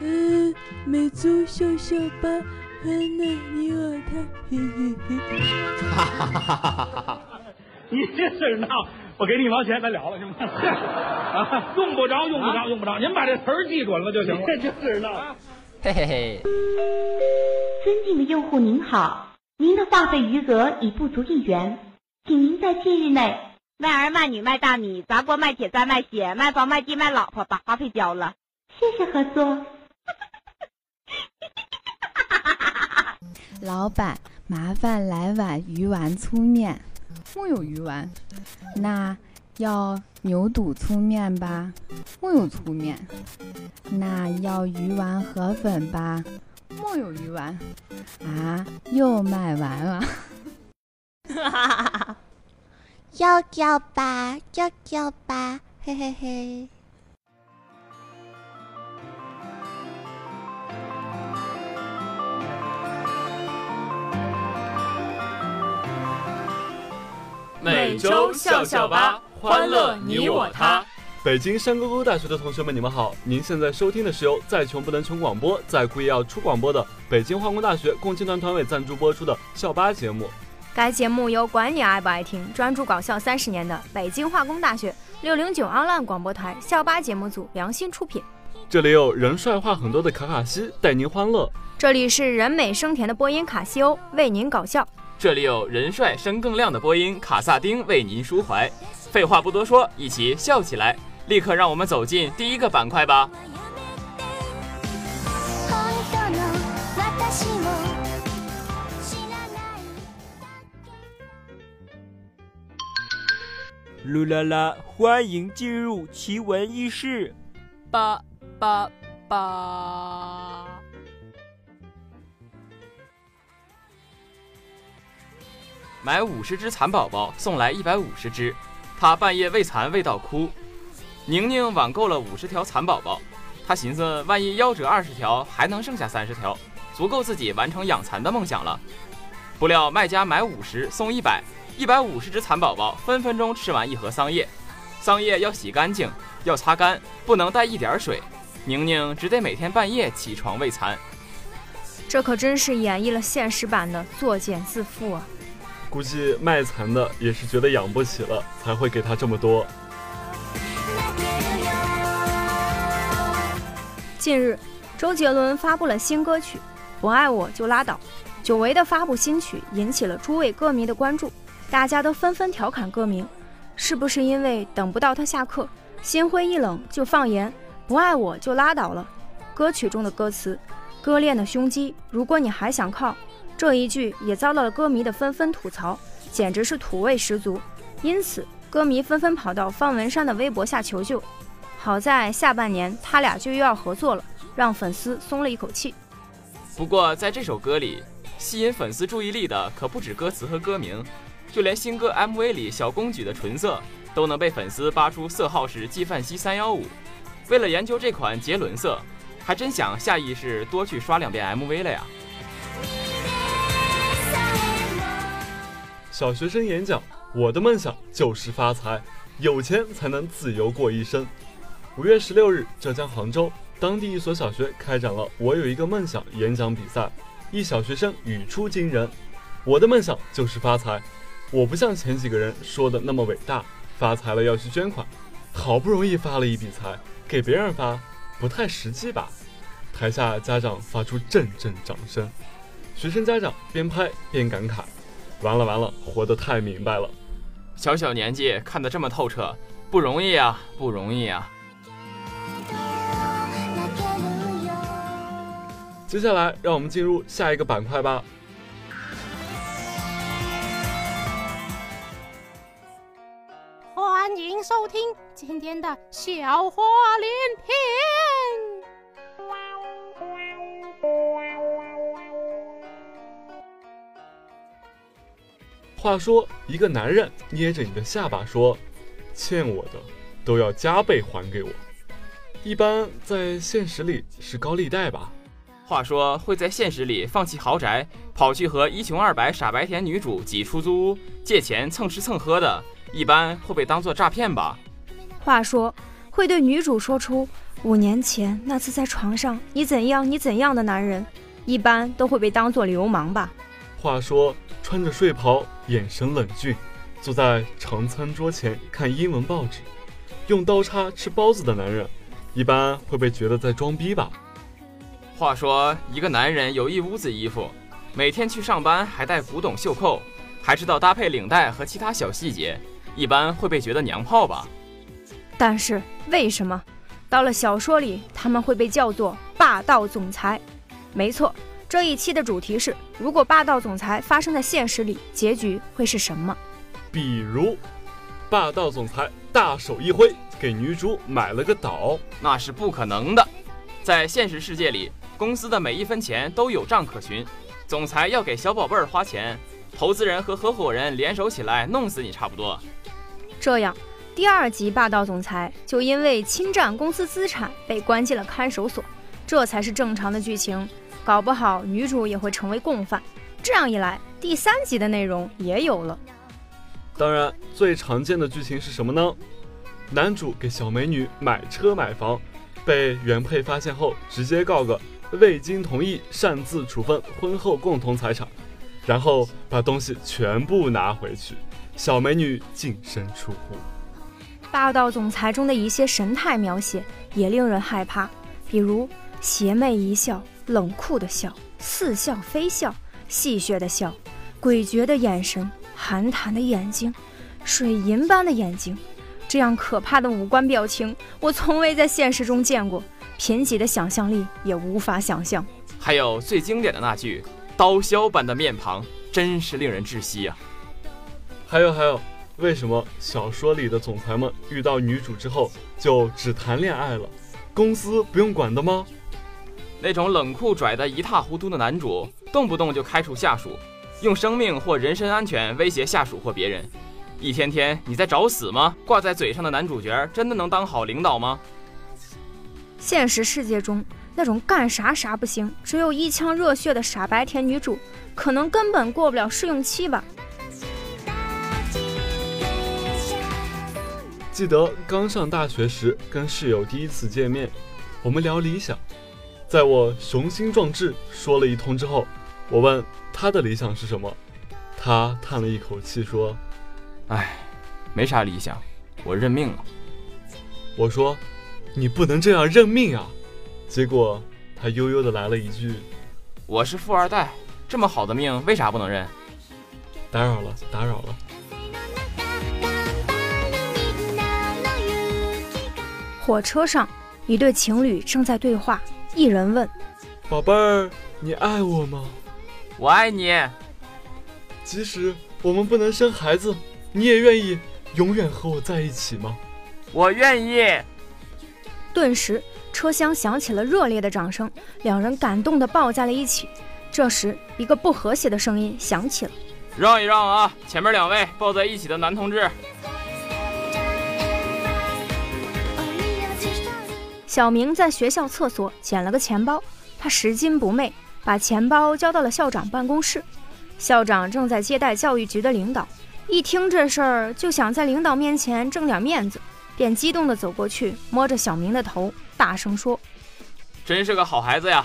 嗯，美足秀秀吧，很嫩你我他，嘿嘿嘿。哈哈哈哈哈哈！你这事闹，我给你一毛钱，咱了了行吗？啊，用不着，用不着，用不着，您把这词儿记准了就行了。这就是闹，嘿嘿嘿。尊敬的用户您好，您的话费余额已不足一元，请您在近日内卖儿卖女卖大米砸锅卖铁再卖血卖房卖地卖老婆把话费交了，谢谢合作。老板，麻烦来碗鱼丸粗面。木有鱼丸，那要牛肚粗面吧？木有粗面，那要鱼丸河粉吧？木有鱼丸，啊，又卖完了。哈哈哈哈哈！要叫吧，叫叫吧，嘿嘿嘿。每周笑笑吧，欢乐你我他。北京山沟沟大学的同学们，你们好！您现在收听的是由再穷不能穷广播，在故意要出广播的北京化工大学共青团团委赞助播出的校吧节目。该节目由管你爱不爱听、专注搞笑三十年的北京化工大学六零九 online 广播台校巴节目组良心出品。这里有人帅话很多的卡卡西带您欢乐，这里是人美声甜的播音卡西欧为您搞笑。这里有人帅声更亮的播音卡萨丁为您抒怀。废话不多说，一起笑起来！立刻让我们走进第一个板块吧。噜啦啦，欢迎进入奇闻异事。八八八。买五十只蚕宝宝送来一百五十只，他半夜喂蚕喂到哭。宁宁网购了五十条蚕宝宝，他寻思万一夭折二十条，还能剩下三十条，足够自己完成养蚕的梦想了。不料卖家买五十送一百，一百五十只蚕宝宝分分钟吃完一盒桑叶，桑叶要洗干净，要擦干，不能带一点水。宁宁只得每天半夜起床喂蚕。这可真是演绎了现实版的作茧自缚啊！估计卖蚕的也是觉得养不起了，才会给他这么多。近日，周杰伦发布了新歌曲《不爱我就拉倒》，久违的发布新曲引起了诸位歌迷的关注，大家都纷纷调侃歌名，是不是因为等不到他下课，心灰意冷就放言不爱我就拉倒了？歌曲中的歌词，割裂的胸肌，如果你还想靠。这一句也遭到了歌迷的纷纷吐槽，简直是土味十足。因此，歌迷纷纷跑到方文山的微博下求救。好在下半年他俩就又要合作了，让粉丝松了一口气。不过，在这首歌里，吸引粉丝注意力的可不止歌词和歌名，就连新歌 MV 里小公举的唇色都能被粉丝扒出色号是纪梵希三幺五。为了研究这款杰伦色，还真想下意识多去刷两遍 MV 了呀。小学生演讲，我的梦想就是发财，有钱才能自由过一生。五月十六日，浙江杭州当地一所小学开展了“我有一个梦想”演讲比赛，一小学生语出惊人：“我的梦想就是发财，我不像前几个人说的那么伟大，发财了要去捐款，好不容易发了一笔财，给别人发不太实际吧？”台下家长发出阵阵掌声，学生家长边拍边感慨。完了完了，活得太明白了。小小年纪看得这么透彻，不容易啊，不容易啊。接下来，让我们进入下一个板块吧。欢迎收听今天的笑话连篇。话说，一个男人捏着你的下巴说：“欠我的都要加倍还给我。”一般在现实里是高利贷吧？话说会在现实里放弃豪宅，跑去和一穷二白傻白甜女主挤出租屋借钱蹭吃蹭喝的，一般会被当做诈骗吧？话说，会对女主说出五年前那次在床上你怎样你怎样的男人，一般都会被当作流氓吧。话说，穿着睡袍，眼神冷峻，坐在长餐桌前看英文报纸，用刀叉吃包子的男人，一般会被觉得在装逼吧？话说，一个男人有一屋子衣服，每天去上班还带古董袖扣，还知道搭配领带和其他小细节，一般会被觉得娘炮吧？但是为什么到了小说里他们会被叫做霸道总裁？没错，这一期的主题是：如果霸道总裁发生在现实里，结局会是什么？比如，霸道总裁大手一挥，给女主买了个岛，那是不可能的。在现实世界里，公司的每一分钱都有账可循。总裁要给小宝贝儿花钱，投资人和合伙人联手起来弄死你差不多。这样，第二集霸道总裁就因为侵占公司资产被关进了看守所，这才是正常的剧情。搞不好女主也会成为共犯。这样一来，第三集的内容也有了。当然，最常见的剧情是什么呢？男主给小美女买车买房，被原配发现后，直接告个未经同意擅自处分婚后共同财产，然后把东西全部拿回去，小美女净身出户。霸道总裁中的一些神态描写也令人害怕，比如邪魅一笑。冷酷的笑，似笑非笑，戏谑的笑，诡谲的眼神，寒潭的眼睛，水银般的眼睛，这样可怕的五官表情，我从未在现实中见过，贫瘠的想象力也无法想象。还有最经典的那句“刀削般的面庞”，真是令人窒息啊！还有还有，为什么小说里的总裁们遇到女主之后就只谈恋爱了？公司不用管的吗？那种冷酷拽得一塌糊涂的男主，动不动就开除下属，用生命或人身安全威胁下属或别人，一天天你在找死吗？挂在嘴上的男主角真的能当好领导吗？现实世界中那种干啥啥不行，只有一腔热血的傻白甜女主，可能根本过不了试用期吧。记得刚上大学时跟室友第一次见面，我们聊理想。在我雄心壮志说了一通之后，我问他的理想是什么，他叹了一口气说：“唉，没啥理想，我认命了。”我说：“你不能这样认命啊！”结果他悠悠的来了一句：“我是富二代，这么好的命为啥不能认？”打扰了，打扰了。火车上，一对情侣正在对话。一人问：“宝贝儿，你爱我吗？”“我爱你。”“即使我们不能生孩子，你也愿意永远和我在一起吗？”“我愿意。”顿时，车厢响起了热烈的掌声，两人感动地抱在了一起。这时，一个不和谐的声音响起了：“让一让啊，前面两位抱在一起的男同志。”小明在学校厕所捡了个钱包，他拾金不昧，把钱包交到了校长办公室。校长正在接待教育局的领导，一听这事儿就想在领导面前挣点面子，便激动地走过去，摸着小明的头，大声说：“真是个好孩子呀！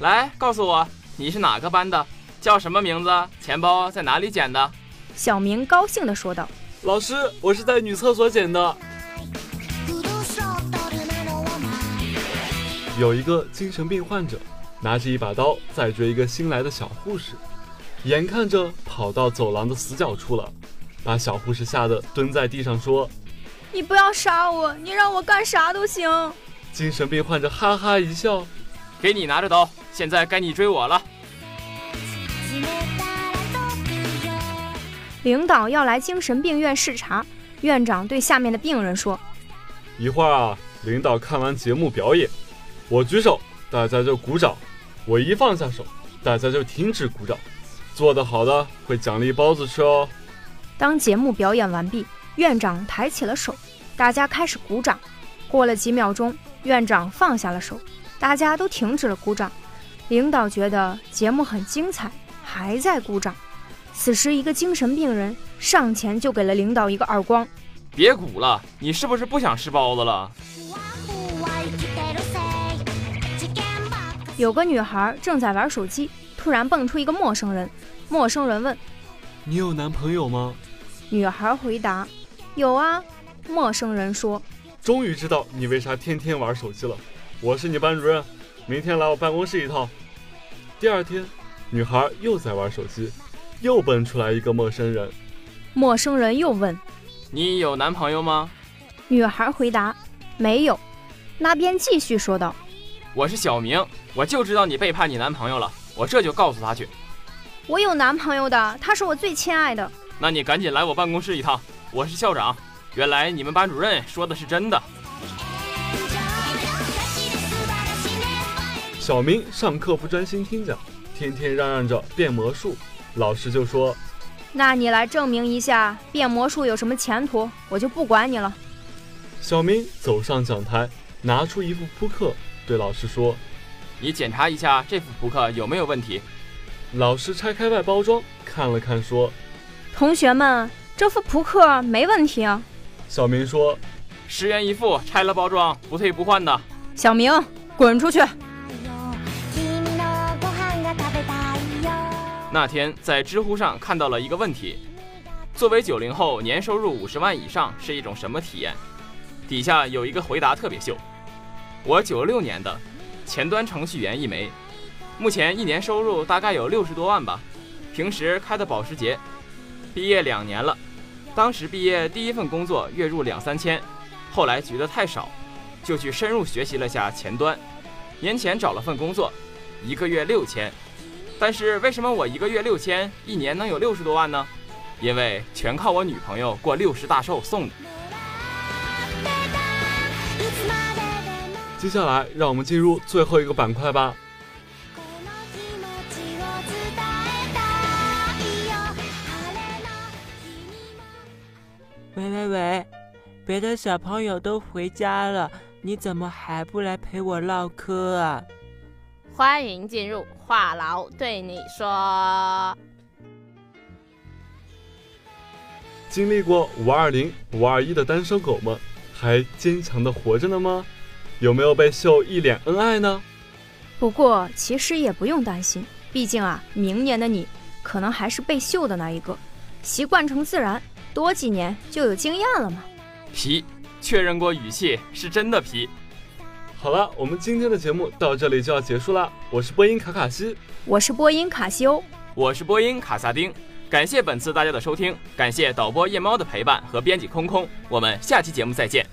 来，告诉我你是哪个班的，叫什么名字？钱包在哪里捡的？”小明高兴地说道：“老师，我是在女厕所捡的。”有一个精神病患者，拿着一把刀在追一个新来的小护士，眼看着跑到走廊的死角处了，把小护士吓得蹲在地上说：“你不要杀我，你让我干啥都行。”精神病患者哈哈一笑：“给你拿着刀，现在该你追我了。”领导要来精神病院视察，院长对下面的病人说：“一会儿啊，领导看完节目表演。”我举手，大家就鼓掌；我一放下手，大家就停止鼓掌。做得好的会奖励包子吃哦。当节目表演完毕，院长抬起了手，大家开始鼓掌。过了几秒钟，院长放下了手，大家都停止了鼓掌。领导觉得节目很精彩，还在鼓掌。此时，一个精神病人上前就给了领导一个耳光：“别鼓了，你是不是不想吃包子了？”有个女孩正在玩手机，突然蹦出一个陌生人。陌生人问：“你有男朋友吗？”女孩回答：“有啊。”陌生人说：“终于知道你为啥天天玩手机了。我是你班主任，明天来我办公室一趟。”第二天，女孩又在玩手机，又蹦出来一个陌生人。陌生人又问：“你有男朋友吗？”女孩回答：“没有。”那边继续说道：“我是小明，我就知道你背叛你男朋友了，我这就告诉他去。”我有男朋友的，他是我最亲爱的。那你赶紧来我办公室一趟，我是校长。原来你们班主任说的是真的。小明上课不专心听讲，天天嚷嚷着变魔术，老师就说：“那你来证明一下变魔术有什么前途，我就不管你了。”小明走上讲台。拿出一副扑克，对老师说：“你检查一下这副扑克有没有问题。”老师拆开外包装看了看，说：“同学们，这副扑克没问题啊。”小明说：“十元一副，拆了包装不退不换的。”小明，滚出去！那天在知乎上看到了一个问题：作为九零后，年收入五十万以上是一种什么体验？底下有一个回答特别秀。我九六年的，前端程序员一枚，目前一年收入大概有六十多万吧。平时开的保时捷，毕业两年了，当时毕业第一份工作月入两三千，后来觉得太少，就去深入学习了下前端。年前找了份工作，一个月六千，但是为什么我一个月六千，一年能有六十多万呢？因为全靠我女朋友过六十大寿送的。接下来，让我们进入最后一个板块吧。喂喂喂，别的小朋友都回家了，你怎么还不来陪我唠嗑啊？欢迎进入话痨对你说。经历过五二零、五二一的单身狗们，还坚强的活着呢吗？有没有被秀一脸恩爱呢？不过其实也不用担心，毕竟啊，明年的你可能还是被秀的那一个，习惯成自然，多几年就有经验了嘛。皮，确认过语气是真的皮。好了，我们今天的节目到这里就要结束了。我是播音卡卡西，我是播音卡西欧，我是播音卡萨丁。感谢本次大家的收听，感谢导播夜猫的陪伴和编辑空空，我们下期节目再见。